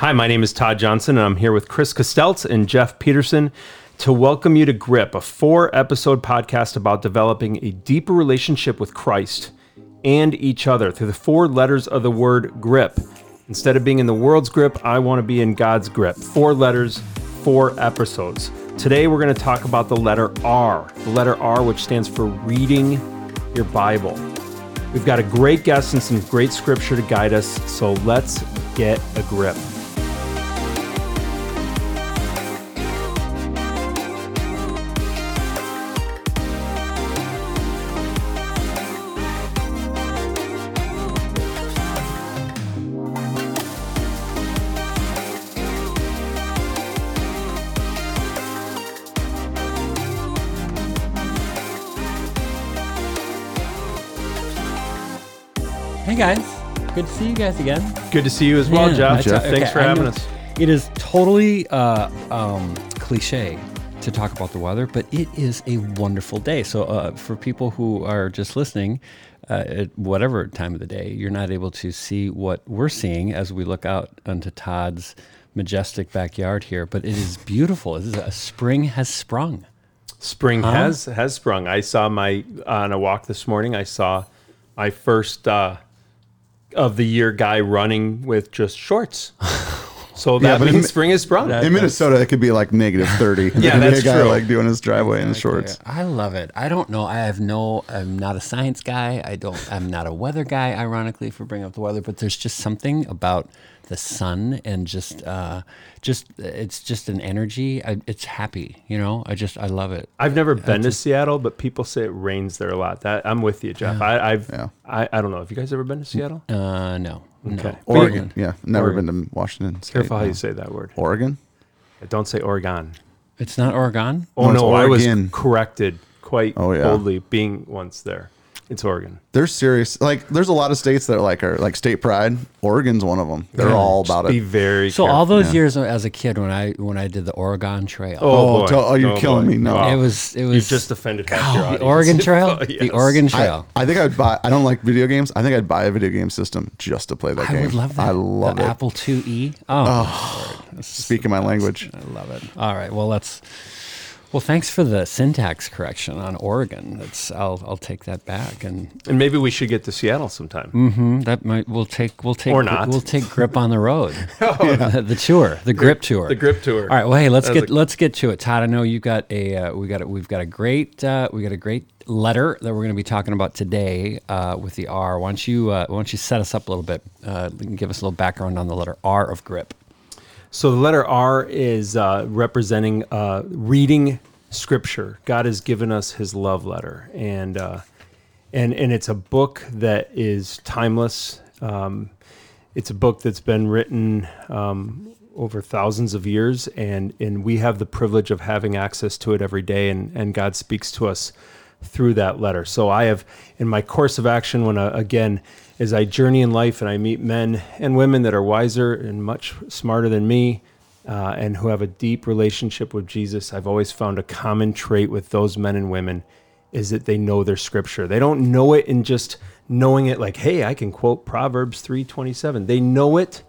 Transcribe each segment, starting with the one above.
Hi, my name is Todd Johnson, and I'm here with Chris Costeltz and Jeff Peterson to welcome you to Grip, a four episode podcast about developing a deeper relationship with Christ and each other through the four letters of the word grip. Instead of being in the world's grip, I want to be in God's grip. Four letters, four episodes. Today, we're going to talk about the letter R, the letter R, which stands for reading your Bible. We've got a great guest and some great scripture to guide us, so let's get a grip. Good to see you guys again. Good to see you as well, Yeah, Jeff. Jeff, okay, thanks for having us. It is totally uh, um, cliche to talk about the weather, but it is a wonderful day. So uh, for people who are just listening, uh, at whatever time of the day, you're not able to see what we're seeing as we look out onto Todd's majestic backyard here. But it is beautiful. It is a spring has sprung. Spring has has sprung. I saw my on a walk this morning. I saw my first uh, of the year guy running with just shorts. So that but means in- spring is sprung. In Minnesota, it could be like negative 30. Yeah, There that's a guy true. like doing his driveway in shorts. I love it. I don't know. I have no. I'm not a science guy. I don't. I'm not a weather guy. Ironically, for bringing up the weather, but there's just something about the sun and just, uh, just it's just an energy. I, it's happy. You know. I just I love it. I've never been to Seattle, but people say it rains there a lot. That I'm with you, Jeff. I, I've Yeah. I, I don't know. Have you guys ever been to Seattle? Uh, no. Okay. No. Oregon. Yeah, never Oregon. been to Washington. State, Careful how no. you say that word. Oregon? Don't say Oregon. It's not Oregon. Oh No, it's no, I was Oregon. corrected quite Oh, yeah. boldly, being once there. It's Oregon. They're serious. Like, there's a lot of states that are like are like state pride. Oregon's one of them. They're all about Be it. very So careful. all those yeah. years as a kid, when I when I did the Oregon Trail, Oh, oh boy. tell- oh, you're Oh, killing boy. me. No. Wow. it was it was You've just offended half your the audience. Oregon oh, Trail. Yes. The Oregon I, Trail. I think I'd buy. I don't like video games. I think I'd buy a video game system just to play that game. I game. would love that. I love the it. Apple IIe. Oh, Lord. Speaking my language. I love it. All right. Well, let's. Well, thanks for the syntax correction on Oregon. That's I'll I'll take that back, and And maybe we should get to Seattle sometime. mhm, that might we'll take we'll take Or not. we'll take grip on the road, the, the tour, the grip tour, The grip tour. All right. Well, hey, let's get a- let's get to it, Todd. I know you got a uh, we got a, we've got a great uh, we got a great letter that we're going to be talking about today uh, with the R. Why don't you uh, why don't you set us up a little bit? Uh, give us a little background on the letter R of grip. So the letter R is uh, representing uh, reading Scripture. God has given us His love letter, and uh, and and it's a book that is timeless. Um, it's a book that's been written um, over thousands of years, and and we have the privilege of having access to it every day, and and God speaks to us through that letter. So I have, in my course of action, when uh, again, as I journey in life and I meet men and women that are wiser and much smarter than me, uh, and who have a deep relationship with Jesus, I've always found a common trait with those men and women is that they know their scripture. They don't know it in just knowing it like, hey, I can quote Proverbs 327. They know it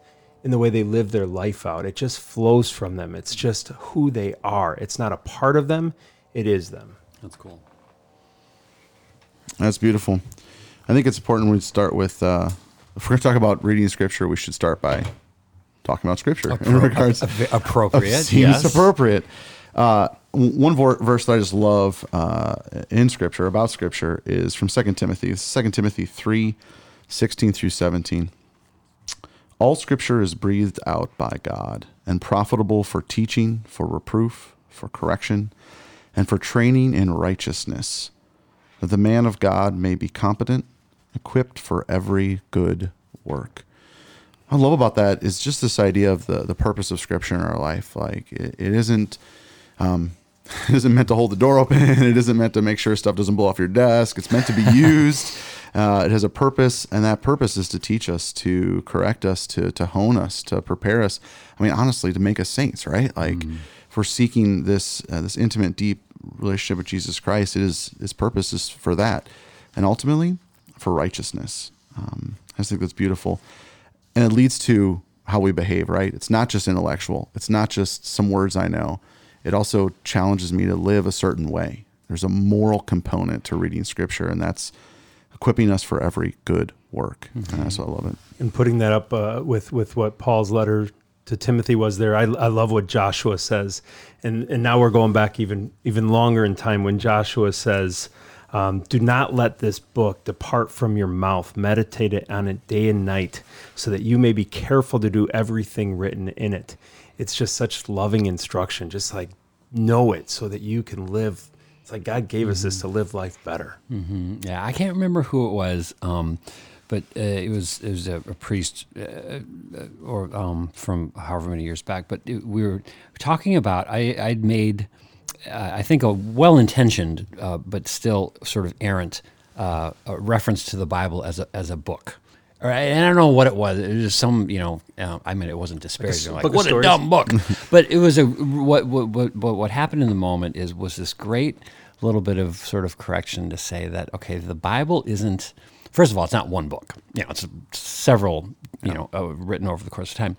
in the way they live their life out. It just flows from them. It's just who they are. It's not a part of them, it is them. That's cool. That's beautiful. I think it's important we start with. Uh, if we're going to talk about reading scripture, we should start by talking about scripture in regards. Appropriate. seems yes. appropriate. Uh, one vor- verse that I just love uh, in Scripture about Scripture is from Second Timothy. Second Timothy three, sixteen through seventeen. All Scripture is breathed out by God and profitable for teaching, for reproof, for correction, and for training in righteousness, that the man of God may be competent, equipped for every good work. I love about that is just this idea of the the purpose of Scripture in our life. Like it, it isn't, um, it isn't meant to hold the door open. It isn't meant to make sure stuff doesn't blow off your desk. It's meant to be used. Uh, it has a purpose, and that purpose is to teach us, to correct us, to to hone us, to prepare us. I mean, honestly, to make us saints, right? Like, if we're seeking this uh, this intimate, deep relationship with Jesus Christ, it is His purpose is for that, and ultimately for righteousness. Um, I just think that's beautiful and it leads to how we behave, right? It's not just intellectual. It's not just some words I know. It also challenges me to live a certain way. There's a moral component to reading scripture, and that's equipping us for every good work. Mm-hmm. And that's why I love it. And putting that up uh, with with what Paul's letter to Timothy was there. I, I love what Joshua says, and and now we're going back even even longer in time when Joshua says, um, "Do not let this book depart from your mouth. Meditate it on it day and night, so that you may be careful to do everything written in it." It's just such loving instruction. Just like know it, so that you can live. It's like God gave mm-hmm. us this mm-hmm. to live life better. Mm-hmm. Yeah, I can't remember who it was. Um, but uh, it was it was a, a priest uh, uh, or um, from however many years back. But it, we were talking about I I'd made I think a well intentioned uh, but still sort of errant uh, reference to the Bible as a as a book. Right, and I don't know what it was. It was just some, you know. I mean, it wasn't disparaging. Like, like what a dumb book. but it was a what, what what what happened in the moment is was this great little bit of sort of correction to say that okay, the Bible isn't first of all, it's not one book. You know, it's several, you know, uh, written over the course of time.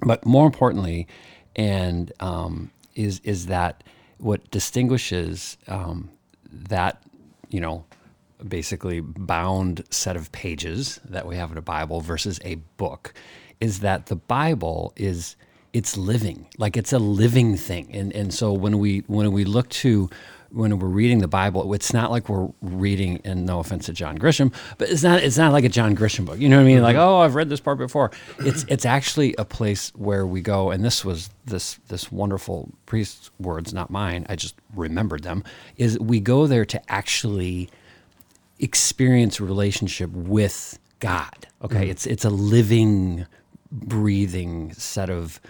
But more importantly, and um, is is that what distinguishes um, that, you know, basically bound set of pages that we have in a Bible versus a book, is that the Bible is it's living, like it's a living thing, and and so when we when we look to when we're reading the Bible, it's not like we're reading, and no offense to John Grisham, but it's not it's not like a John Grisham book. You know what I mean? Mm-hmm. Like, oh, I've read this part before. It's it's actually a place where we go, and this was this this wonderful priest's words, not mine. I just remembered them. Is we go there to actually experience a relationship with God. Okay, mm-hmm. it's it's a living, breathing set of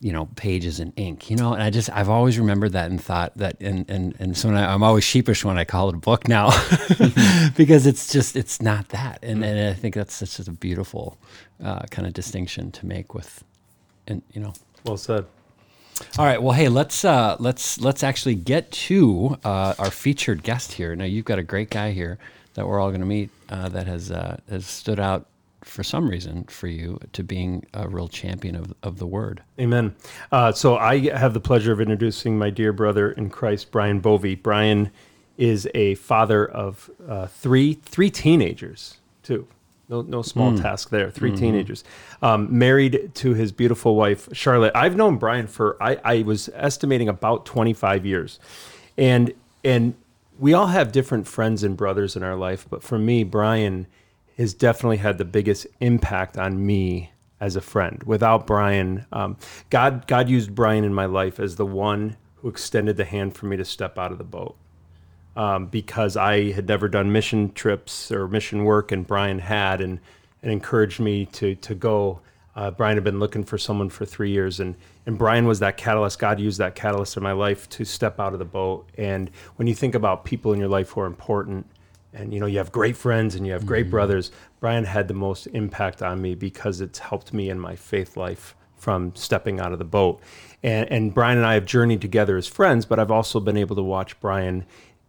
you know pages and ink you know and i just i've always remembered that and thought that and and and so I, am always sheepish when i call it a book now because it's just it's not that. And, and i think that's such a beautiful uh, kind of distinction to make with and you know. Well said. All right well hey let's uh let's let's actually get to uh, our featured guest here. Now you've got a great guy here that we're all going to meet uh, that has uh, has stood out for some reason for you to being a real champion of, of the word. Amen. Uh, so I have the pleasure of introducing my dear brother in Christ, Brian Bovey. Brian is a father of uh, three three teenagers too. No, no small mm. task there. 3 mm-hmm. teenagers, um, married to his beautiful wife Charlotte. I've known Brian for I, I was estimating about twenty five years, and and we all have different friends and brothers in our life. But for me, Brian has definitely had the biggest impact on me as a friend. Without Brian, um, God God used Brian in my life as the one who extended the hand for me to step out of the boat. Um, because I had never done mission trips or mission work, and Brian had, and, and encouraged me to to go. Uh, Brian had been looking for someone for three years, and and Brian was that catalyst. God used that catalyst in my life to step out of the boat. And when you think about people in your life who are important, and you know you have great friends and you have great mm-hmm. brothers brian had the most impact on me because it's helped me in my faith life from stepping out of the boat and, and brian and i have journeyed together as friends but i've also been able to watch brian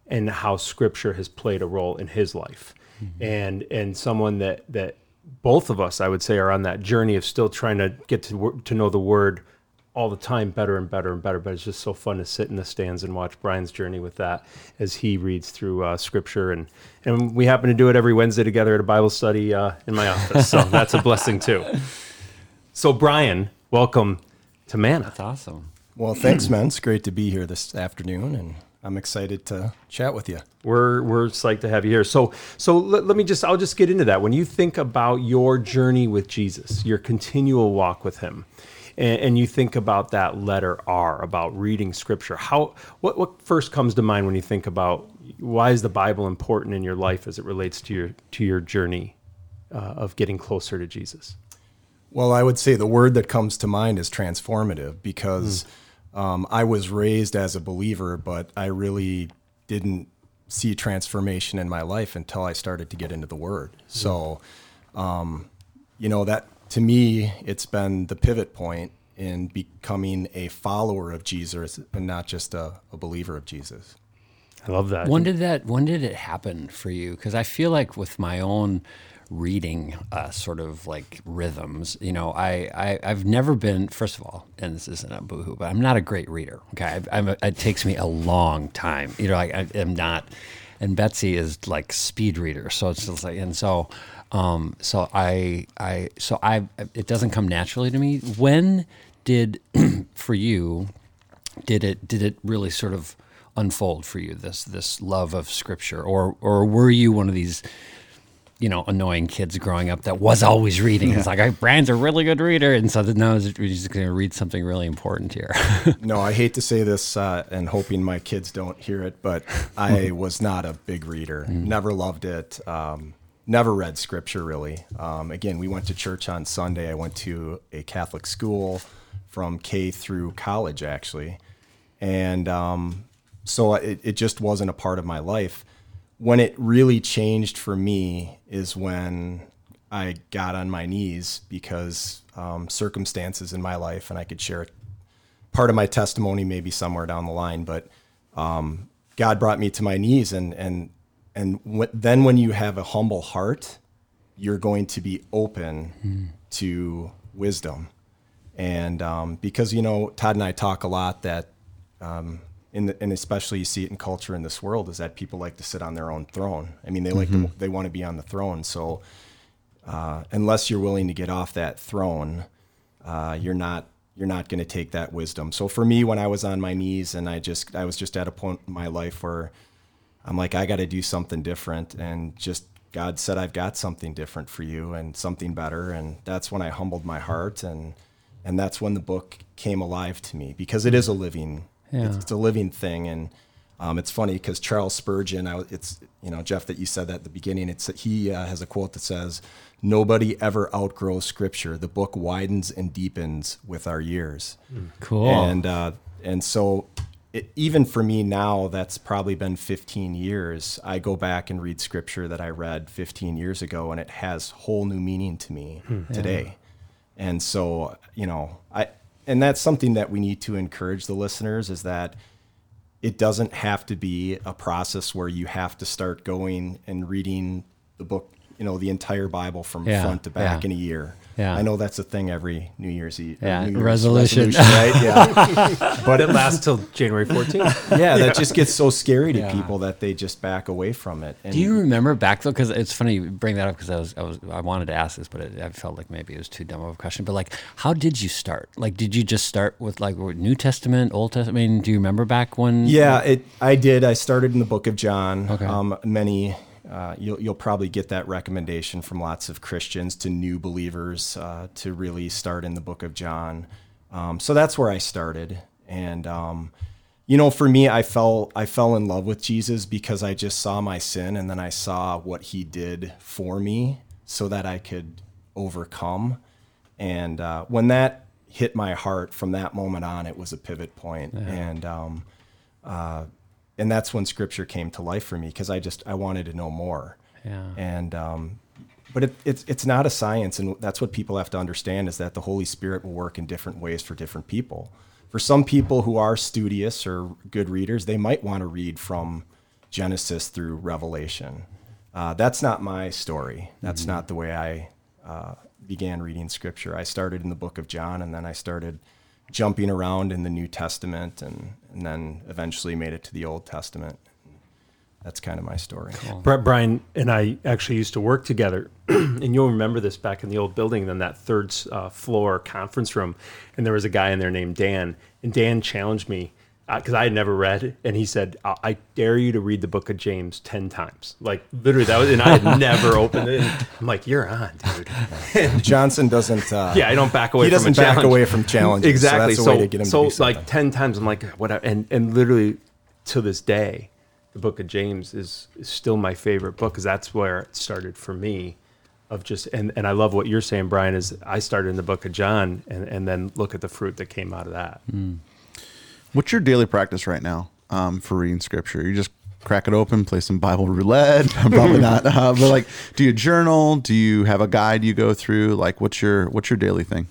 and how scripture has played a role in his life mm-hmm. and and someone that that both of us i would say are on that journey of still trying to get to to know the word all the time better and better and better. But it's just so fun to sit in the stands and watch Brian's journey with that as he reads through uh, scripture. And, and we happen to do it every Wednesday together at a Bible study uh, in my office. So that's a blessing too. So, Brian, welcome to Manna. That's awesome. Well, thanks, man. It's great to be here this afternoon. And I'm excited to chat with you. We're we're psyched to have you here. So so let, let, me just I'll just get into that. When you think about your journey with Jesus, your continual walk with him, and, and, you think about that letter R about reading scripture, how what what first comes to mind when you think about why is the Bible important in your life as it relates to your to your journey uh, of getting closer to Jesus? Well, I would say the word that comes to mind is transformative because mm. um, I was raised as a believer, but I really didn't see transformation in my life until I started to get into the Word. Mm. So, um, you know that to me, it's been the pivot point in becoming a follower of Jesus and not just a, a believer of Jesus. I love that. When did that? When did it happen for you? Because I feel like with my own reading uh, sort of like rhythms. You know, I, I I've never been first of all, and this isn't a boohoo, but I'm not a great reader. Okay, I, I'm a, it takes me a long time. You know, I, I am not, and Betsy is like speed reader, so it's just like and so. Um, so I, I, so I, it doesn't come naturally to me. When did, for you, did it, did it really sort of unfold for you this, this love of scripture, or, or were you one of these, you know, annoying kids growing up that was always reading? It's like, Brian's a really good reader, and so now he's just going to read something really important here. No, I hate to say this uh, and hoping my kids don't hear it, but I was not a big reader. Never loved it. Um, never read scripture really. Um, again, we went to church on Sunday. I went to a Catholic school from K through college actually, and um, so it, it just wasn't a part of my life. When it really changed for me is when I got on my knees because um, circumstances in my life, and I could share part of my testimony maybe somewhere down the line, but um, God brought me to my knees, and and and wh- then when you have a humble heart, you're going to be open to wisdom, and um, because you know Todd and I talk a lot that, um, the, and especially you see it in culture in this world is that people like to sit on their own throne. I mean, they like to, they want to be on the throne, so. Uh, unless you're willing to get off that throne, uh, you're not you're not going to take that wisdom. So for me, when I was on my knees and I just I was just at a point in my life where I'm like I got to do something different, and just God said I've got something different for you and something better, and that's when I humbled my heart and and that's when the book came alive to me because it is a living it's, it's a living thing and. Um, it's funny because Charles Spurgeon, I, it's you know Jeff that you said that at the beginning. It's he uh, has a quote that says, "Nobody ever outgrows Scripture. The book widens and deepens with our years." cool. And uh, and so, it, even for me now, that's probably been 15 years. I go back and read Scripture that I read 15 years ago, and it has whole new meaning to me today. And so, you know, I and that's something that we need to encourage the listeners is that it doesn't have to be a process where you have to start going and reading the book, you know, the entire Bible from Yeah, front to back yeah. in a year. Yeah. I know that's a thing every New Year's Eve. Yeah, New Year's resolution. right? Yeah. but it lasts till January 14th. yeah, that just gets so scary to Yeah. people that they just back away from it. And Do you remember back though? Because it's funny you bring that up because I was I was I wanted to ask this, but it, I felt like maybe it was too dumb of a question. But like, how did you start? Like, did you just start with like New Testament, Old Testament? I mean, do you remember back when? Yeah, it. I did. I started in the Book of John. Okay. Um, many. Uh, you'll you'll probably get that recommendation from lots of Christians to new believers uh, to really start in the Book of John. Um, so that's where I started, and um, you know, for me, I fell I fell in love with Jesus because I just saw my sin, and then I saw what He did for me, so that I could overcome. And uh, when that hit my heart, from that moment on, it was a pivot point, and um, and that's when scripture came to life for me because I just I wanted to know more. Yeah. And um, but it, it's it's not a science, and that's what people have to understand is that the Holy Spirit will work in different ways for different people. For some people who are studious or good readers, they might want to read from Genesis through Revelation. Uh, that's not my story. That's not the way I uh, began reading Scripture. I started in the Book of John, and then I started jumping around in the New Testament, and and then eventually made it to the Old Testament. That's kind of my story. Bri- Brian and I actually used to work together, and you'll remember this back in the old building, then that third uh, floor conference room, and there was a guy in there named Dan, and Dan challenged me because I had never read, and he said, I-, "I dare you to read the Book of James ten times." Like literally, that was, and I had never opened it. And I'm like, "You're on, dude." Johnson doesn't. Uh, Yeah, I don't back away. He doesn't from a back challenge. away from challenges. Exactly. So So, that's a way to get him so to do like ten times, I'm like, whatever. And and literally to this day, the Book of James is, is still my favorite book because that's where it started for me. Of just and and I love what you're saying, Brian. Is I started in the Book of John and and then look at the fruit that came out of that. What's your daily practice right now um, for reading scripture? You just crack it open, play some Bible roulette. Probably not, uh, but like, do you journal? Do you have a guide you go through? Like, what's your what's your daily thing?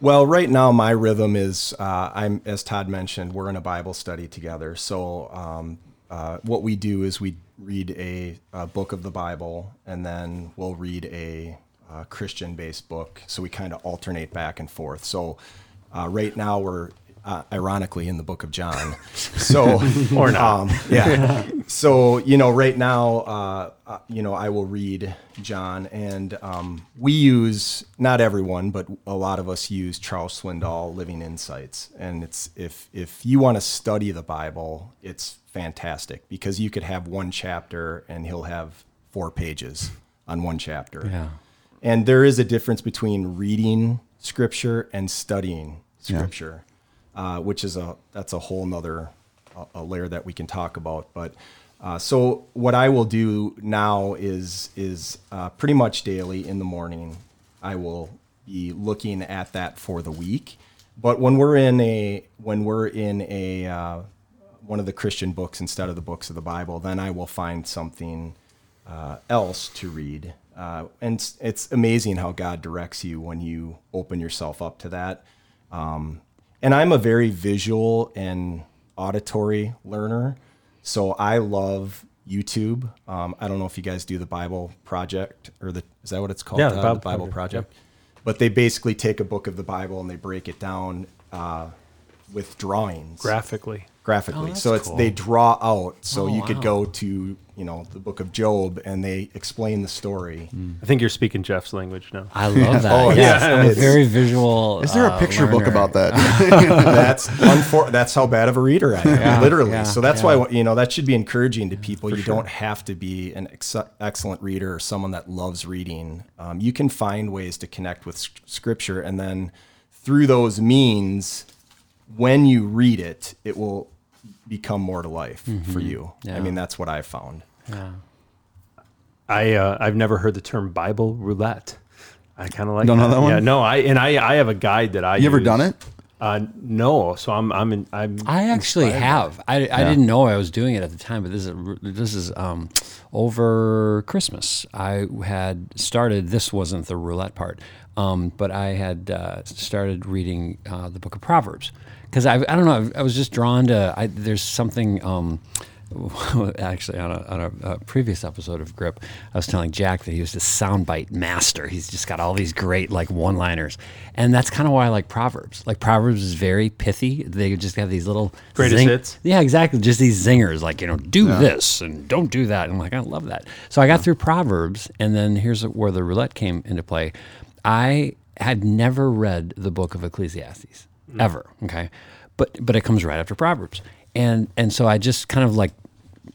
Well, right now my rhythm is uh, I'm as Todd mentioned, we're in a Bible study together. So um, uh, what we do is we read a, a book of the Bible, and then we'll read a, uh Christian-based book. So we kind of alternate back and forth. So uh, right now we're uh, ironically in the book of John. So Or not. um, yeah. So you know, right now, uh, uh, you know, I will read John, and um, we use not everyone, but a lot of us use Charles Swindoll Living Insights, and it's if if you want to study the Bible, it's fantastic because you could have one chapter and he'll have four pages on one chapter. Yeah. And there is a difference between reading scripture and studying scripture, uh, which is a that's a whole nother a, a layer that we can talk about. But uh, so what I will do now is is uh, pretty much daily in the morning. I will be looking at that for the week. But when we're in a when we're in a uh, one of the Christian books instead of the books of the Bible, then I will find something uh, else to read. Uh, and it's, it's amazing how God directs you when you open yourself up to that. Um, and I'm a very visual and auditory learner. So I love YouTube. Um, I don't know if you guys do the Bible Project or the, is that what it's called? Yeah, the Uh, Bible Bible Project, Project. But they basically take a book of the Bible and they break it down uh, with drawings graphically. Graphically. Oh, so it's cool. they draw out. So Oh, you could go to you know the book of Job and they explain the story. I think you're speaking Jeff's language now. I love that. Oh, yes, yeah. I'm It's- very visual. Is there a uh, picture book about that? that's unfor- that's how bad of a reader I am, Yeah, literally. yeah, so that's yeah. why you know that should be encouraging to people. You don't have to be an ex- excellent reader or someone that loves reading. Um, you can find ways to connect with s- Scripture, and then through those means, when you read it, it will become more to life for you. Mm-hmm. Yeah. I mean, that's what I've found. Yeah. I uh, I've never heard the term Bible roulette. I kind of like Don't know that. that one? Yeah, no, I and I I have a guide that I. you ever done it? Uh, no, so I'm I'm in, I'm. I actually inspired have. I, I didn't know I was doing it at the time, but this is this is um, over Christmas. I had started. This wasn't the roulette part, um, but I had uh, started reading uh, the Book of Proverbs because I I don't know. I was just drawn to. I, there's something. Um, actually, on, a, on a, a previous episode of Grip, I was telling Jack that he was the soundbite master. He's just got all these great like one-liners, and that's kind of why I like Proverbs. Like Proverbs is very pithy. They just have these little Greatest hits? Yeah, exactly. Just these zingers, like you know, do this and don't do that. And I'm like, I love that. So I got through Proverbs, and then here's where the roulette came into play. I had never read the book of Ecclesiastes Mm. ever. Okay, but but it comes right after Proverbs, and and so I just kind of like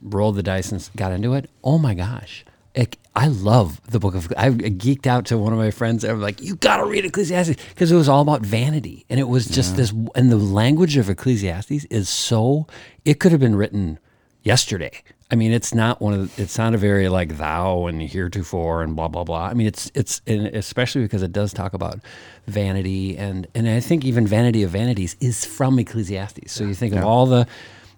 rolled the dice and got into it. Oh my gosh. It, I love the book of. I geeked out to one of my friends. I'm like, "You got to read Ecclesiastes," because it was all about vanity, and it was just this. And the language of Ecclesiastes is so. It could have been written yesterday. I mean, it's not one of. The, it's not a very like thou and heretofore and blah blah blah. I mean, it's it's and especially because it does talk about vanity and and I think even vanity of vanities is from Ecclesiastes. So you think of all the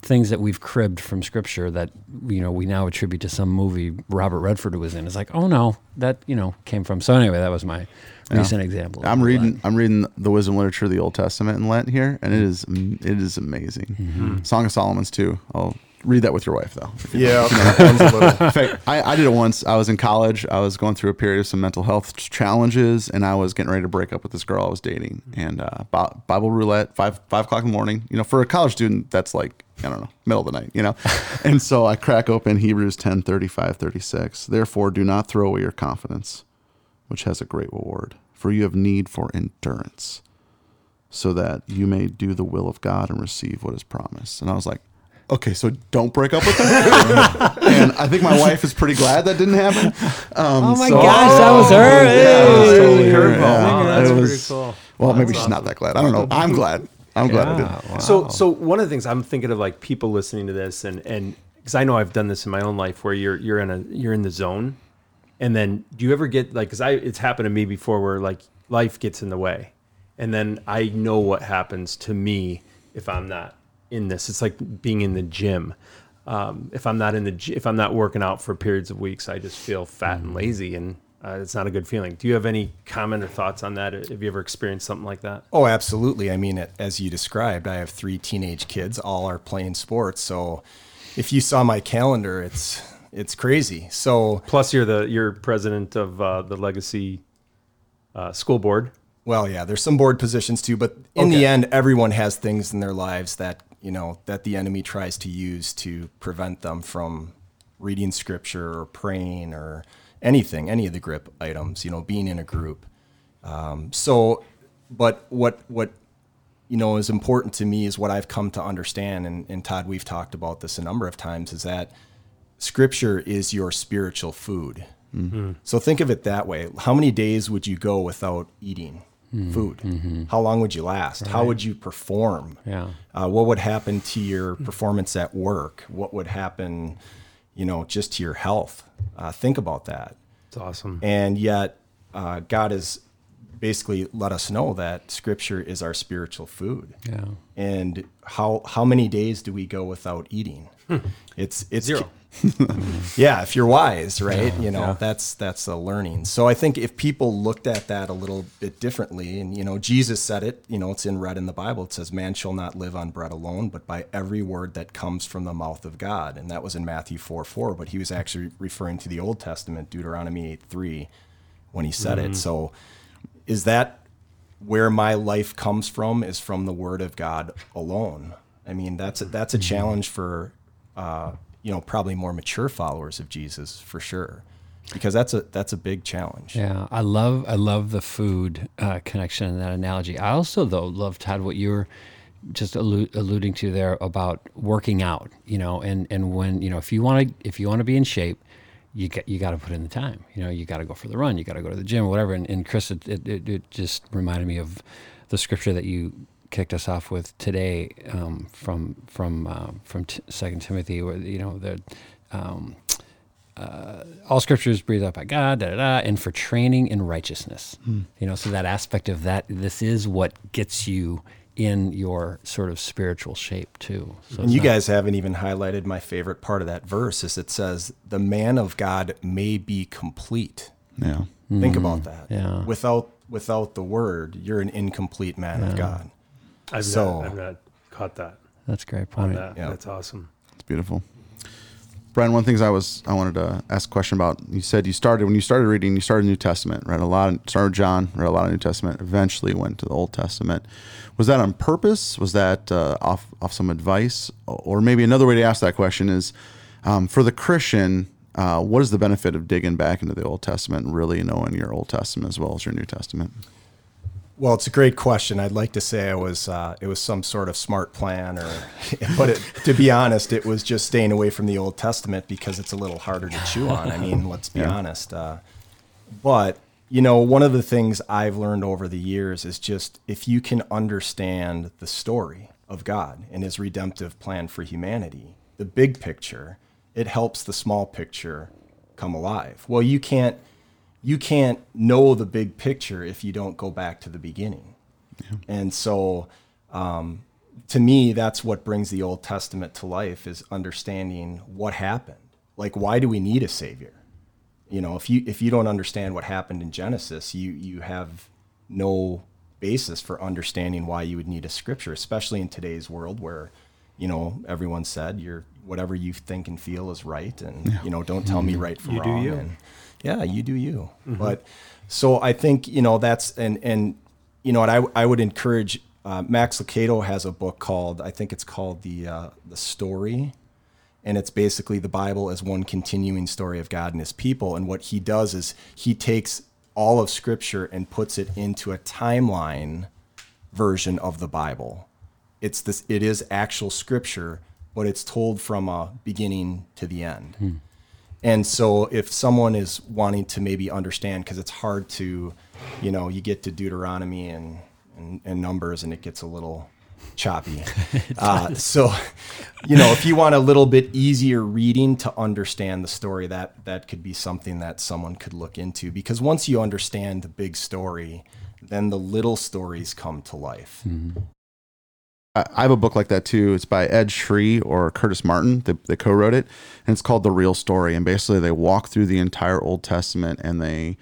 things that we've cribbed from scripture that you know we now attribute to some movie Robert Redford was in. It's like, oh no, that you know came from. So anyway, that was my recent example. I'm reading. I'm reading the wisdom literature of the Old Testament in Lent here, and it is it is amazing. Mm-hmm. Song of Solomon's too. I'll read that with your wife though. Yeah, that a. In fact, I, I did it once. I was in college. I was going through a period of some mental health challenges, and I was getting ready to break up with this girl I was dating. And uh, Bible roulette, five five o'clock in the morning. You know, for a college student, that's like I don't know, middle of the night. You know, and so I crack open Hebrews 10, 35, 36. Therefore, do not throw away your confidence, which has a great reward, for you have need for endurance, so that you may do the will of God and receive what is promised. And I was like. Okay, so don't break up with her. and I think my wife is pretty glad that didn't happen. Um, Oh my so- gosh, that was her. Yeah, it was totally her. Yeah, Wow, it that's pretty cool. Well, maybe she's not that glad. I don't know. I'm glad. I'm glad I did. Wow. So, so one of the things I'm thinking of, like people listening to this, and and because I know I've done this in my own life, where you're you're in a you're in the zone, and then do you ever get like? Because I it's happened to me before, where like life gets in the way, and then I know what happens to me if I'm not in this. It's like being in the gym. Um, if I'm not in the if I'm not working out for periods of weeks, I just feel fat and lazy, and uh, it's not a good feeling. Do you have any comment or thoughts on that? Have you ever experienced something like that? Oh, absolutely. I mean, as you described, I have three teenage kids. All are playing sports. So, if you saw my calendar, it's it's crazy. So, Plus, you're the you're president of uh, the Legacy uh, School Board. well, yeah, there's some board positions too, but in Okay. the end, everyone has things in their lives that you know that the enemy tries to use to prevent them from reading scripture or praying or anything, any of the grip items. You know, being in a group. Um, so, but what what you know is important to me is what I've come to understand, and, and Todd, we've talked about this a number of times, is that Scripture is your spiritual food. So think of it that way. How many days would you go without eating food? How long would you last? How would you perform? Yeah. Uh, what would happen to your performance at work? What would happen, you know, just to your health? Uh, think about that It's awesome. and yet uh, God has basically let us know that Scripture is our spiritual food. Yeah. And how how many days do we go without eating? It's it's Zero. yeah, if you're wise, right? you know, that's that's a learning. So I think if people looked at that a little bit differently, and you know, Jesus said it, you know, it's in red in the Bible. It says, "Man shall not live on bread alone, but by every word that comes from the mouth of God." And that was in Matthew four four. But he was actually referring to the Old Testament, Deuteronomy eight three, when he said it. So, is that where my life comes from? Is from the Word of God alone? I mean, that's a, that's a challenge for uh, you know probably more mature followers of Jesus for sure, because that's a that's a big challenge. Yeah, I love I love the food uh, connection and that analogy. I also though love Todd what you were just allu- alluding to there about working out. You know, and and when you know if you want to if you want to be in shape, you get you got to put in the time. You know, you got to go for the run, you got to go to the gym, or whatever. And, and Chris, it, it, it just reminded me of the scripture that you kicked us off with today um, from from uh, from t- Second Timothy, where you know the. Um, all scriptures is breathed out by God, da, da, da, and for training in righteousness. You know, so that aspect of that, this is what gets you in your sort of spiritual shape too. So And you not- guys haven't even highlighted my favorite part of that verse is it says the man of God may be complete. Yeah. Think about that. Yeah. Without without the word, you're an incomplete man of God. I've, So- not, I've not caught that. that's a great On point. that. Yeah. That's awesome. It's beautiful. Brian, one of the things I was I wanted to ask a question about. You said you started when you started reading, you started New Testament, read a lot, of, started John, read a lot of New Testament. Eventually went to the Old Testament. Was that on purpose? Was that uh, off off some advice, or maybe another way to ask that question is, um, for the Christian, uh, what is the benefit of digging back into the Old Testament and really knowing your Old Testament as well as your New Testament? Well, it's a great question. I'd like to say I was uh, it was some sort of smart plan, or but it, to be honest, it was just staying away from the Old Testament because it's a little harder to chew on. I mean, let's be honest. Uh, but you know, one of the things I've learned over the years is just if you can understand the story of God and His redemptive plan for humanity, the big picture, it helps the small picture come alive. Well, you can't you can't know the big picture if you don't go back to the beginning. And so, um, to me, that's what brings the Old Testament to life is understanding what happened. Like, why do we need a savior? You know, if you if you don't understand what happened in Genesis, you you have no basis for understanding why you would need a scripture, especially in today's world where, you know, everyone said you're whatever you think and feel is right, and you know, don't tell me right from You do wrong. you. And, yeah, you do you. But so I think you know that's and and you know what I I would encourage. Uh, Max Lucado has a book called I think it's called the uh, the story, and it's basically the Bible as one continuing story of God and His people. And what he does is he takes all of Scripture and puts it into a timeline version of the Bible. It's this. It is actual Scripture, but it's told from a beginning to the end. And so if someone is wanting to maybe understand, because it's hard to, you know, you get to Deuteronomy and, and, and numbers and it gets a little choppy. uh, so, you know, if you want a little bit easier reading to understand the story, that, that could be something that someone could look into. Because once you understand the big story, then the little stories come to life. I I have a book like that too. It's by Ed Sri or Curtis Martin. They, they co-wrote it, and it's called The Real Story. And basically, they walk through the entire Old Testament and they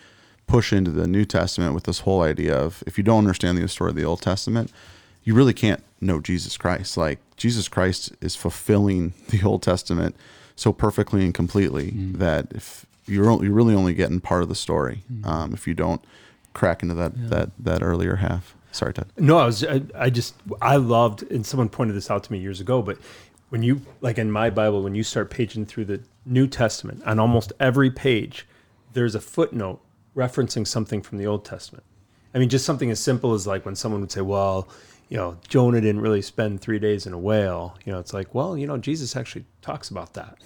push into the New Testament with this whole idea of if you don't understand the story of the Old Testament, you really can't know Jesus Christ. Like Jesus Christ is fulfilling the Old Testament so perfectly and completely that if you're only, you're really only getting part of the story um, if you don't crack into that that that earlier half. Sorry, Ted. No, I was. I, I just. I loved, and someone pointed this out to me years ago. But when you, like in my Bible, when you start paging through the New Testament, on almost every page, there's a footnote referencing something from the Old Testament. I mean, just something as simple as like when someone would say, "Well, you know, Jonah didn't really spend three days in a whale." You know, it's like, well, you know, Jesus actually talks about that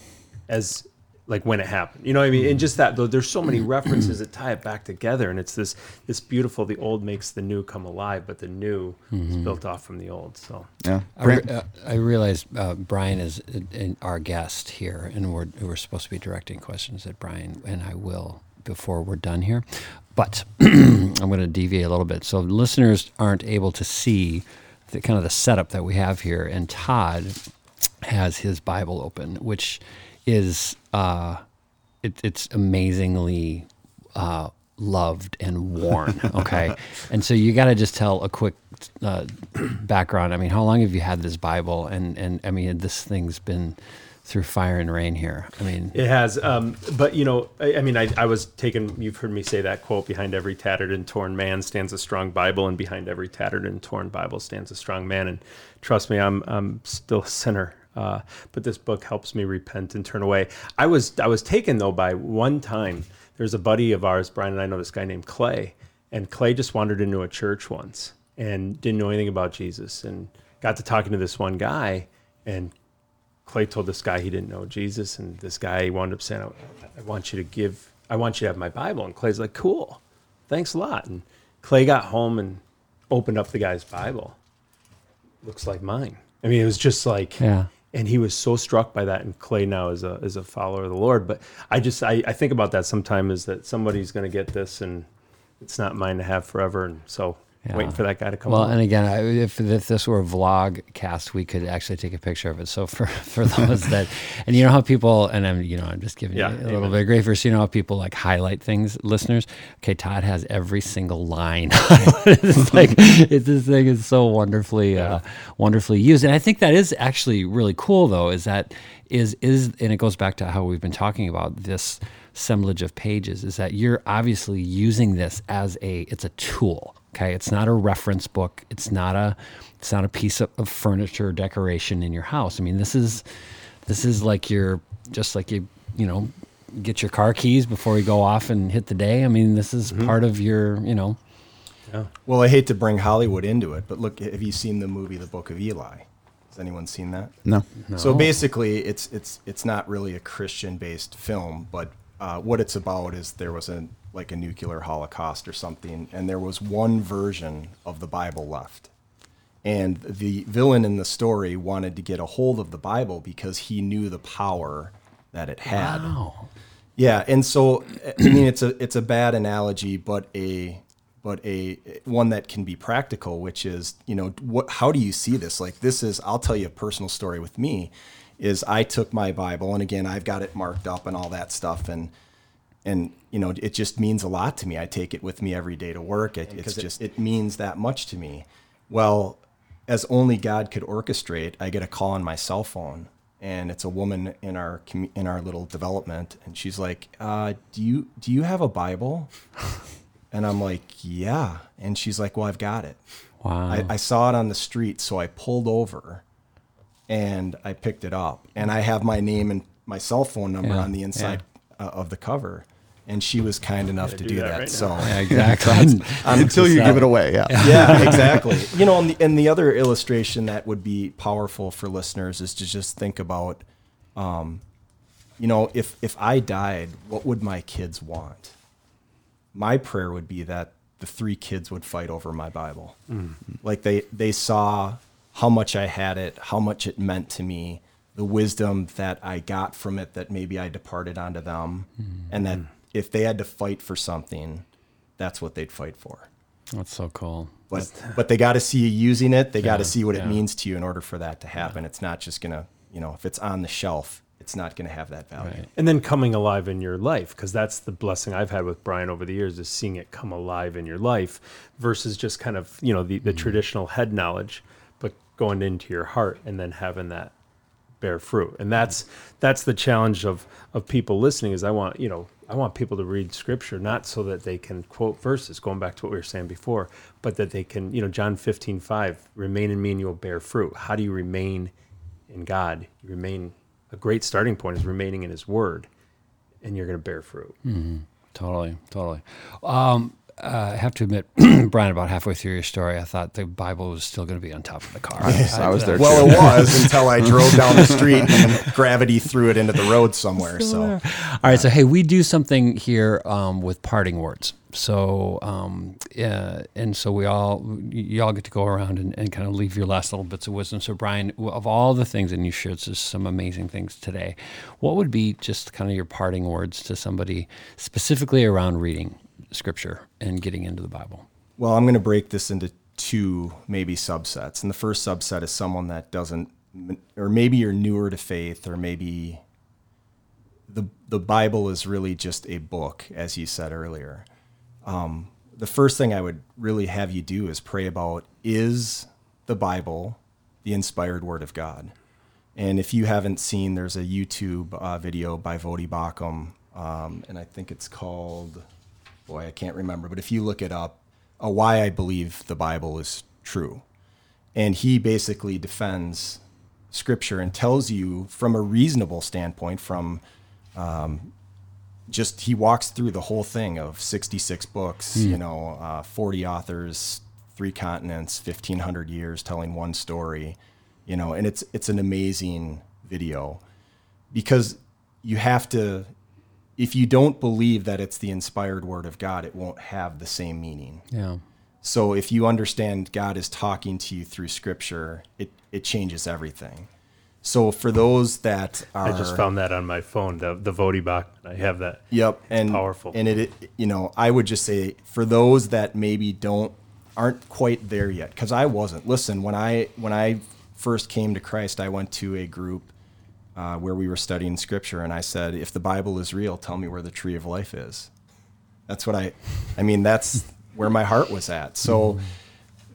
as like when it happened. You know what I mean? And just that though there's so many references that tie it back together and it's this this beautiful the old makes the new come alive, but the new is built off from the old. So Yeah, I, re- uh, I realize uh, Brian is uh, in our guest here, and we're, we're supposed to be directing questions at Brian, and I will before we're done here. But I'm going to deviate a little bit. So listeners aren't able to see the kind of the setup that we have here, and Todd has his Bible open, which is uh, it, it's amazingly uh, loved and worn. Okay, and so you got to just tell a quick uh, background. I mean, how long have you had this Bible? And and I mean, this thing's been through fire and rain here. I mean, It has, um, but you know, I, I mean, I, I was taken. You've heard me say that quote: "Behind every tattered and torn man stands a strong Bible, and behind every tattered and torn Bible stands a strong man." And trust me, I'm I'm still a sinner, uh, but this book helps me repent and turn away. I was I was taken though by one time. There's a buddy of ours, Brian and I know this guy named Clay, and Clay just wandered into a church once and didn't know anything about Jesus, and got to talking to this one guy, and Clay told this guy he didn't know Jesus, and this guy wound up saying, I, I want you to give, I want you to have my Bible. And Clay's like, cool, thanks a lot. And Clay got home and opened up the guy's Bible. Looks like mine. I mean, it was just like, Yeah. And he was so struck by that. And Clay now is a is a follower of the Lord. But I just I, I think about that sometimes is that somebody's going to get this and it's not mine to have forever. And so Yeah. waiting for that guy to come. Well, and again, I, if, if this were a vlog cast, we could actually take a picture of it. So for, for those that, and you know how people, and I'm, you know, I'm just giving Yeah, you a little bit of grief for, so you know how people like highlight things, listeners. Okay, Todd has every single line. it's like, it's, this thing is so wonderfully, uh, wonderfully used. And I think that is actually really cool though, is that is, is, and it goes back to how we've been talking about this assemblage of pages is that you're obviously using this as a, it's a tool. Okay, it's not a reference book. It's not a it's not a piece of, of furniture or decoration in your house. I mean, this is this is like your just like you you know get your car keys before you go off and hit the day. I mean, this is part of your you know Yeah. Well, I hate to bring Hollywood into it, but look, have you seen the movie The Book of Eli? Has anyone seen that? No. So basically, it's it's it's not really a Christian-based film, but uh, what it's about is there was a like a nuclear holocaust or something, and there was one version of the Bible left, and the villain in the story wanted to get a hold of the Bible because he knew the power that it had. wow. Yeah, and so I mean it's a it's a bad analogy, but a but a one that can be practical, which is you know what how do you see this? Like this is I'll tell you a personal story with me, is I took my Bible and again I've got it marked up and all that stuff and and you know it just means a lot to me. I take it with me every day to work. It, it's just it means that much to me. Well, as only God could orchestrate, I get a call on my cell phone, and it's a woman in our in our little development, and she's like, uh, "Do you do you have a Bible?" And I'm like, "Yeah," and she's like, "Well, I've got it. Wow. I, I saw it on the street, so I pulled over, and I picked it up, and I have my name and my cell phone number Yeah, on the inside uh, of the cover." And she was kind enough to do do that that. right so Yeah, exactly. Until you give it away. Yeah. yeah, exactly. You know, and the, and the other illustration that would be powerful for listeners is to just think about, um, you know, if if I died, what would my kids want? My prayer would be that the three kids would fight over my Bible, mm-hmm. like they they saw how much I had it, how much it meant to me, the wisdom that I got from it that maybe I departed onto them, mm-hmm. and that mm-hmm. If they had to fight for something, that's what they'd fight for That's so cool. but but they got to see you using it. They got to see what yeah. it means to you in order for that to happen. It's not just gonna, you know, if it's on the shelf, it's not gonna have that value. Right. and then coming alive in your life because that's the blessing i've had with brian over the years is seeing it come alive in your life versus just kind of you know the, the mm-hmm. traditional head knowledge but going into your heart and then having that bear fruit. And that's mm-hmm. that's the challenge of of people listening is I want, you know, I want people to read scripture not so that they can quote verses, going back to what we were saying before, but that they can, you know, John 15, 5, remain in me and you will bear fruit. How do you remain in God? You remain a great starting point is remaining in his word and you're going to bear fruit. Totally, totally. Um, uh, I have to admit, Brian, about halfway through your story, I thought the Bible was still going to be on top of the car. I was there. Well, too. it was until I drove down the street and gravity threw it into the road somewhere. So, All right, so hey, we do something here um, with parting words. So, um, yeah, and so we all, y'all get to go around and, and kind of leave your last little bits of wisdom. So, Brian, of all the things, and you shared just some amazing things today, what would be just kind of your parting words to somebody specifically around reading scripture and getting into the Bible? well, I'm going to break this into two maybe subsets. And the first subset is someone that doesn't, or maybe you're newer to faith, or maybe the the Bible is really just a book, as you said earlier. Um, the first thing I would really have you do is pray about is the Bible the inspired Word of God? And if you haven't seen, there's a YouTube uh, video by Voddie Baucham, um, and I think it's called, boy, I can't remember, but if you look it up, uh, Why I Believe the Bible is True. And he basically defends Scripture and tells you from a reasonable standpoint, from um, just he walks through the whole thing of 66 books, you know, uh, 40 authors, three continents, 1500 years telling one story, you know, and it's it's an amazing video because you have to if you don't believe that it's the inspired word of God, it won't have the same meaning. Yeah. So if you understand God is talking to you through scripture, it, it changes everything. So for those that are I just found that on my phone, the the Voddie Bachman. I have that. Yep, and powerful. And it, it, you know, I would just say for those that maybe don't aren't quite there yet, because I wasn't. Listen, when I when I first came to Christ, I went to a group uh, where we were studying Scripture, and I said, "If the Bible is real, tell me where the tree of life is." That's what I, I mean, that's where my heart was at. So,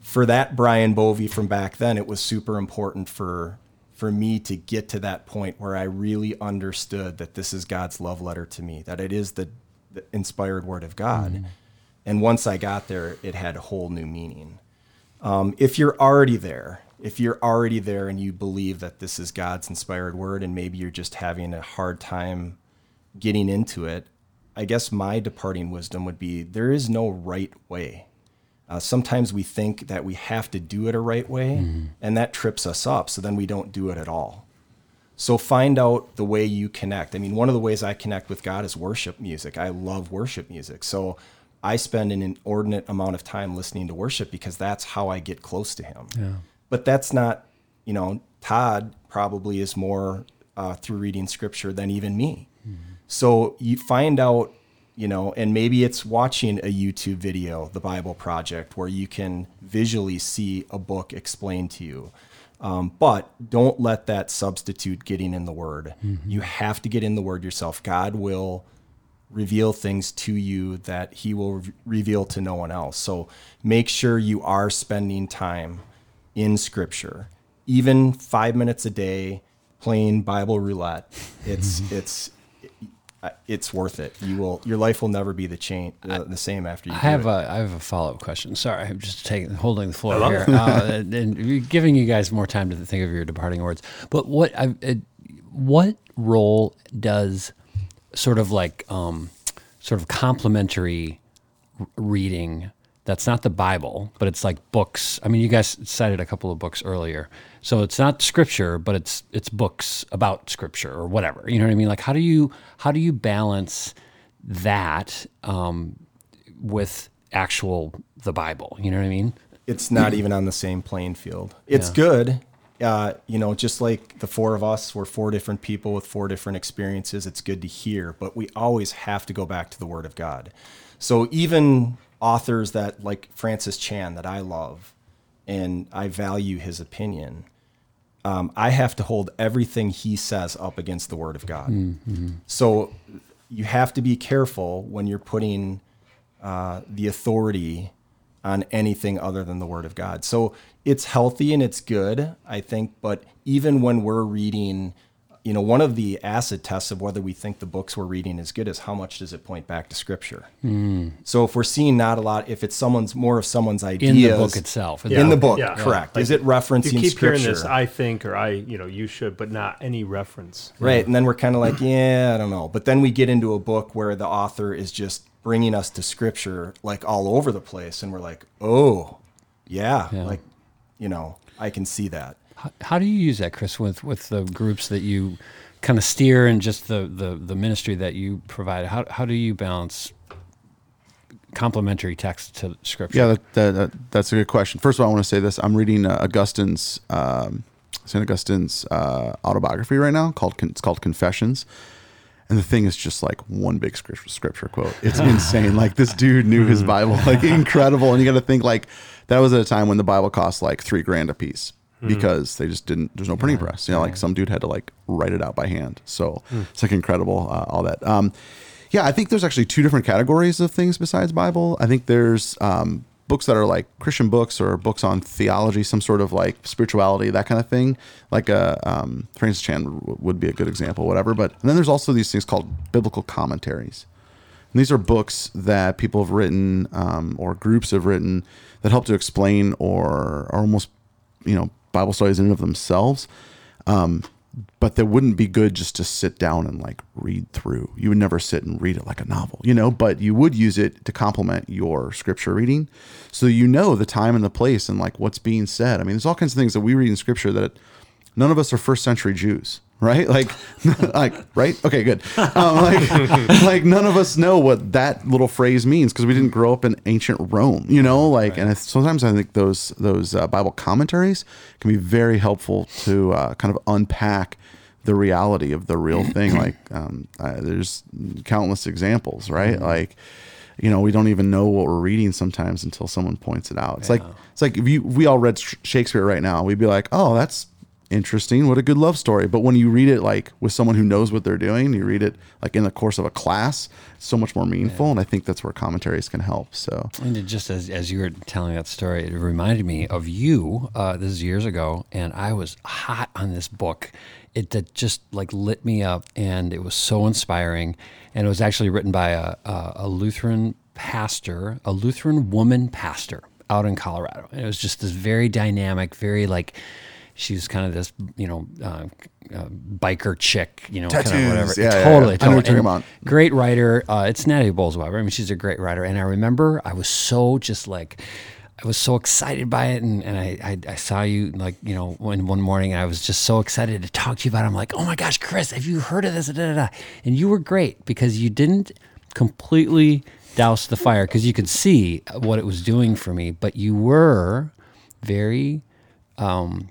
for that Brian Bovey from back then, it was super important for for me to get to that point where I really understood that this is God's love letter to me, that it is the, the inspired word of God. And once I got there, it had a whole new meaning. Um, if you're already there, if you're already there and you believe that this is God's inspired word, and maybe you're just having a hard time getting into it, I guess my departing wisdom would be there is no right way. Uh, sometimes we think that we have to do it a right way, and that trips us up. So then we don't do it at all. So find out the way you connect. I mean, one of the ways I connect with God is worship music. I love worship music. So I spend an inordinate amount of time listening to worship because that's how I get close to Him. But that's not, you know, Todd probably is more uh, through reading scripture than even me. So you find out, you know, and maybe it's watching a YouTube video, The Bible Project, where you can visually see a book explained to you. Um, but don't let that substitute getting in the Word. You have to get in the Word yourself. God will reveal things to you that He will re- reveal to no one else. So make sure you are spending time in Scripture, even five minutes a day, playing Bible roulette. It's it's it's worth it. You will your life will never be the chain uh, the same after you. I do have it. a I have a follow up question. Sorry, I'm just taking holding the floor love here, uh, and, and giving you guys more time to think of your departing words. But what I uh, what role does sort of like um, sort of complementary reading that's not the Bible, but it's like books. I mean, you guys cited a couple of books earlier, so it's not scripture, but it's it's books about scripture or whatever. You know what I mean? Like, how do you how do you balance that um, with actual the Bible? You know what I mean? it's not even on the same playing field. It's good. Uh, you know, just like the four of us, we're four different people with four different experiences. It's good to hear, but we always have to go back to the Word of God. So even authors that like Francis Chan that I love and I value his opinion, um, I have to hold everything he says up against the Word of God. So you have to be careful when you're putting uh, the authority on anything other than the Word of God. So it's healthy and it's good, I think. But even when we're reading, you know, one of the acid tests of whether we think the books we're reading is good is how much does it point back to Scripture. Hmm. So if we're seeing not a lot, if it's someone's more of someone's ideas in the book itself. in the book, Yeah. correct? Like, is it referencing You keep Scripture? hearing this, I think, or I, you know, you should, but not any reference. Right. And then we're kind of like, yeah, I don't know. But then we get into a book where the author is just bringing us to scripture like all over the place. And we're like, oh, yeah. Yeah. Like, you know, I can see that. How, how do you use that, Chris, with with the groups that you kind of steer and just the the, the ministry that you provide? How how do you balance complementary text to scripture? Yeah, that, that, that, that's a good question. First of all, I want to say this. I'm reading uh, Augustine's, um, St. Augustine's uh, autobiography right now called, it's called Confessions. And the thing is just like one big scripture, scripture quote. It's insane. Like this dude knew his Bible, like incredible. And you got to think like that was at a time when the Bible cost like three grand a piece because they just didn't. There's no printing press. You know, like some dude had to like write it out by hand. So it's like incredible. Uh, all that. Um, yeah, I think there's actually two different categories of things besides Bible. I think there's um, books that are like Christian books or books on theology, some sort of like spirituality, that kind of thing. Like uh, um, Francis Chan w- would be a good example, whatever. But and then there's also these things called biblical commentaries. And these are books that people have written um, or groups have written that help to explain or are almost, you know, Bible studies in and of themselves. Um, but that wouldn't be good just to sit down and like read through. You would never sit and read it like a novel, you know, but you would use it to complement your scripture reading. So you know the time and the place and like what's being said. I mean, there's all kinds of things that we read in scripture that none of us are first century Jews, right? Like, like, right? Okay, good. Um, like, like none of us know what that little phrase means because we didn't grow up in ancient Rome, you know. Like, and it's, sometimes I think those those uh, Bible commentaries can be very helpful to uh, kind of unpack the reality of the real thing. Like, um, uh, there's countless examples, right? Like you know, we don't even know what we're reading sometimes until someone points it out. It's like it's like if you if we all read Shakespeare right now, we'd be like, "Oh, that's interesting. What a good love story." But when you read it like with someone who knows what they're doing, you read it like in the course of a class, it's so much more meaningful, and I think that's where commentaries can help. So, And just as, as you were telling that story, it reminded me of you. Uh, this is years ago, and I was hot on this book. It that just like lit me up, and it was so inspiring. And it was actually written by a, a, a Lutheran pastor, a Lutheran woman pastor out in Colorado. And it was just this very dynamic, very like she was kind of this, you know, uh, uh, biker chick, you know, kind of whatever. Yeah, yeah, yeah. totally, I know what totally. you're talking And about. Great writer. Uh, it's Natalie Bolz-Weber. I mean, she's a great writer. And I remember I was so just like, I was so excited by it. And, and I, I, I saw you like, you know, one, one morning and I was just so excited to talk to you about it. I'm like, oh my gosh, Chris, have you heard of this? Da, da, da. And you were great because you didn't completely douse the fire because you could see what it was doing for me, but you were very um,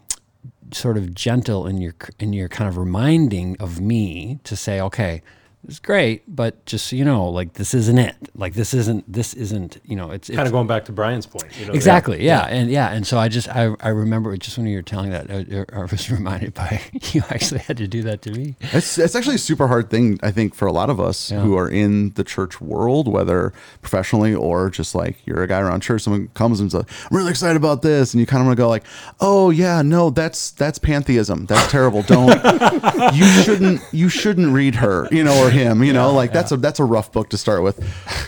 sort of gentle in your in your kind of reminding of me to say, okay, it's great, but just so you know, like this isn't it. Like this isn't this isn't you know it's, it's Kind of going back to Brian's point. You know, Exactly. Yeah. And yeah. And so I just, I, I remember just when you were telling that, I, I was reminded by you actually had to do that to me. It's, it's actually a super hard thing, I think, for a lot of us Yeah. who are in the church world, whether professionally or just like you're a guy around church. Someone comes and says, "I'm really excited about this," and you kind of want to go like, "Oh yeah, no, that's that's pantheism. That's terrible. Don't you shouldn't you shouldn't read her, you know, or him, you know, like that's a that's a rough book to start with,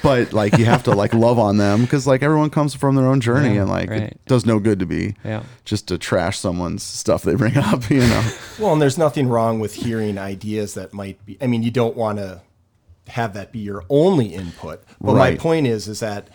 but like you have to like love on them because like everyone comes from their own journey Yeah, and like right. it does no good to be Yeah. just to trash someone's stuff they bring up, you know." Well, and there's nothing wrong with hearing ideas that might be. I mean, you don't want to have that be your only input. But my point is, is that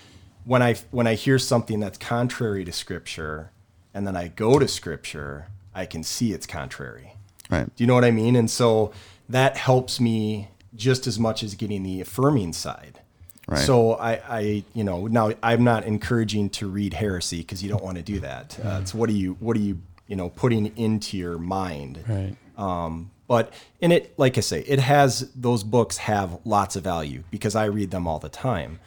when I when I hear something that's contrary to Scripture, and then I go to Scripture, I can see it's contrary. Right. Do you know what I mean? And so that helps me just as much as getting the affirming side. Right. So I, I, you know, now I'm not encouraging to read heresy because you don't want to do that. Uh, it's what are you, what are you, you know, putting into your mind? Right. Um, but in it, like I say, it has those books have lots of value because I read them all the time.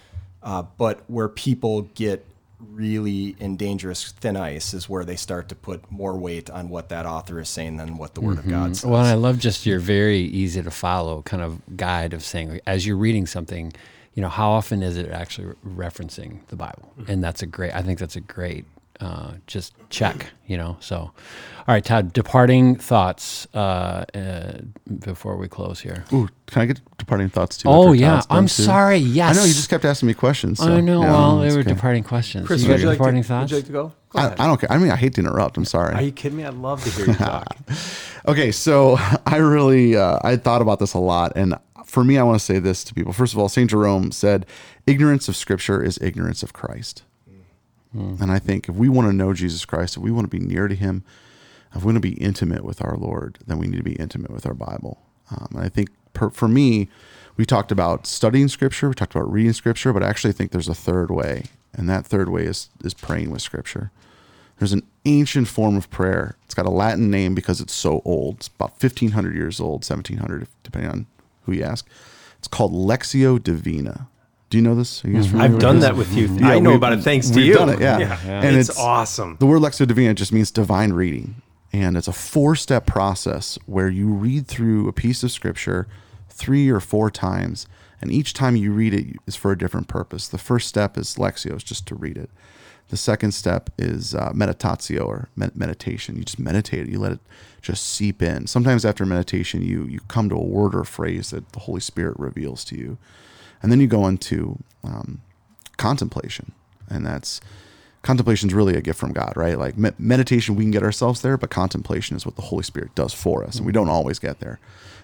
Uh, but where people get really in dangerous thin ice is where they start to put more weight on what that author is saying than what the Word of mm-hmm. God says. Well, and I love just your very easy to follow kind of guide of saying, as you're reading something, you know, how often is it actually referencing the Bible? Mm-hmm. And that's a great. I think that's a great uh, just check. You know. So, all right, Todd. Departing thoughts uh, uh, before we close here. Ooh, can I get departing thoughts too? Oh yeah, I'm too? sorry. Yes, I know you just kept asking me questions. so, I know. yeah, well, they were okay. departing questions. Chris, you would you, like departing to, thoughts? would you like to go? Go I, ahead. I don't care. I mean, I hate to interrupt. I'm sorry. Are you kidding me? I'd love to hear you talk. Okay, so I really uh, I thought about this a lot, and for me, I want to say this to people. First of all, Saint Jerome said, "Ignorance of Scripture is ignorance of Christ." And I think if we want to know Jesus Christ, if we want to be near to Him, if we want to be intimate with our Lord, then we need to be intimate with our Bible. Um, and I think per, for me, we talked about studying Scripture, we talked about reading Scripture, but I actually think there's a third way, and that third way is is praying with Scripture. There's an ancient form of prayer. It's got a Latin name because it's so old. It's about 1500 years old, 1700, depending on who you ask. It's called Lectio Divina. Do you know this? Are you guys familiar I've done that with you. Yeah, I know about it thanks to we've you. done it, yeah. And It's, it's- awesome. The word Lectio Divina just means divine reading. And it's a four step process where you read through a piece of scripture three or four times. And each time you read it is for a different purpose. The first step is Lectio, is just to read it. The second step is uh, meditatio or med- meditation. You just meditate it. You let it just seep in. Sometimes after meditation, you you come to a word or phrase that the Holy Spirit reveals to you, and then you go into um, contemplation, and that's contemplation is really a gift from God, right? Like me- meditation, we can get ourselves there, but contemplation is what the Holy Spirit does for us, and we don't always get there.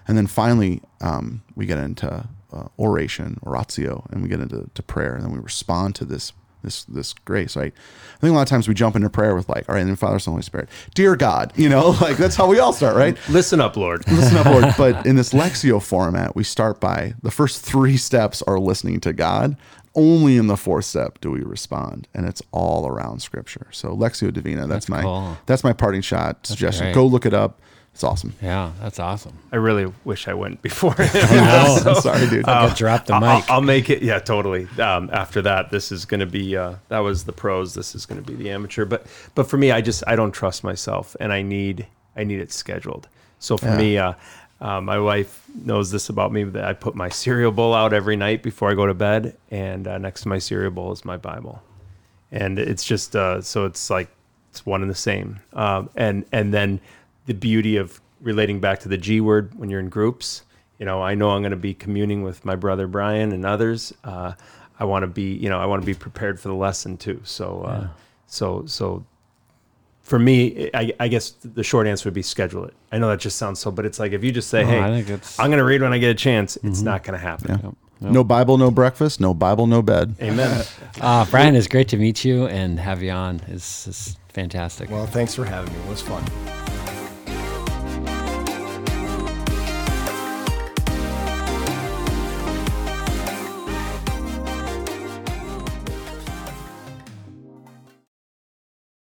And then finally, um, we get into uh, oration, oratio, and we get into to prayer, and then we respond to this this this grace, right? I think a lot of times we jump into prayer with like, all right, and then Father, Son, Holy Spirit, dear God, you know, like that's how we all start, right? Listen up, Lord. listen up, Lord. But in this Lectio format, we start by the first three steps are listening to God. Only in the fourth step do we respond, and it's all around Scripture. So Lectio Divina, that's, That's my cool. that's my parting shot suggestion. Go look it up. It's awesome. Yeah, that's awesome. I really wish I went before. I'm sorry, dude. I dropped the I'll, mic. I'll make it. Yeah, totally. Um, after that, this is going to be. Uh, that was the pros. This is going to be the amateur. But but for me, I just I don't trust myself, and I need I need it scheduled. So for Yeah. me, uh, uh, my wife knows this about me that I put my cereal bowl out every night before I go to bed, and uh, next to my cereal bowl is my Bible, and it's just uh, so it's like it's one and the same. Um, and and then the beauty of relating back to the G word when you're in groups. You know, I know I'm going to be communing with my brother Brian and others. Uh, I want to be, you know, I want to be prepared for the lesson too. So, uh, so, so for me, I, I guess the short answer would be schedule it. I know that just sounds so, but it's like if you just say, No, "Hey, I think it's- I'm going to read when I get a chance," it's not going to happen. No Bible, no breakfast. No Bible, no bed. Amen. Uh, Brian, it's great to meet you and have you on. It's, it's fantastic. Well, thanks for having me. It was fun.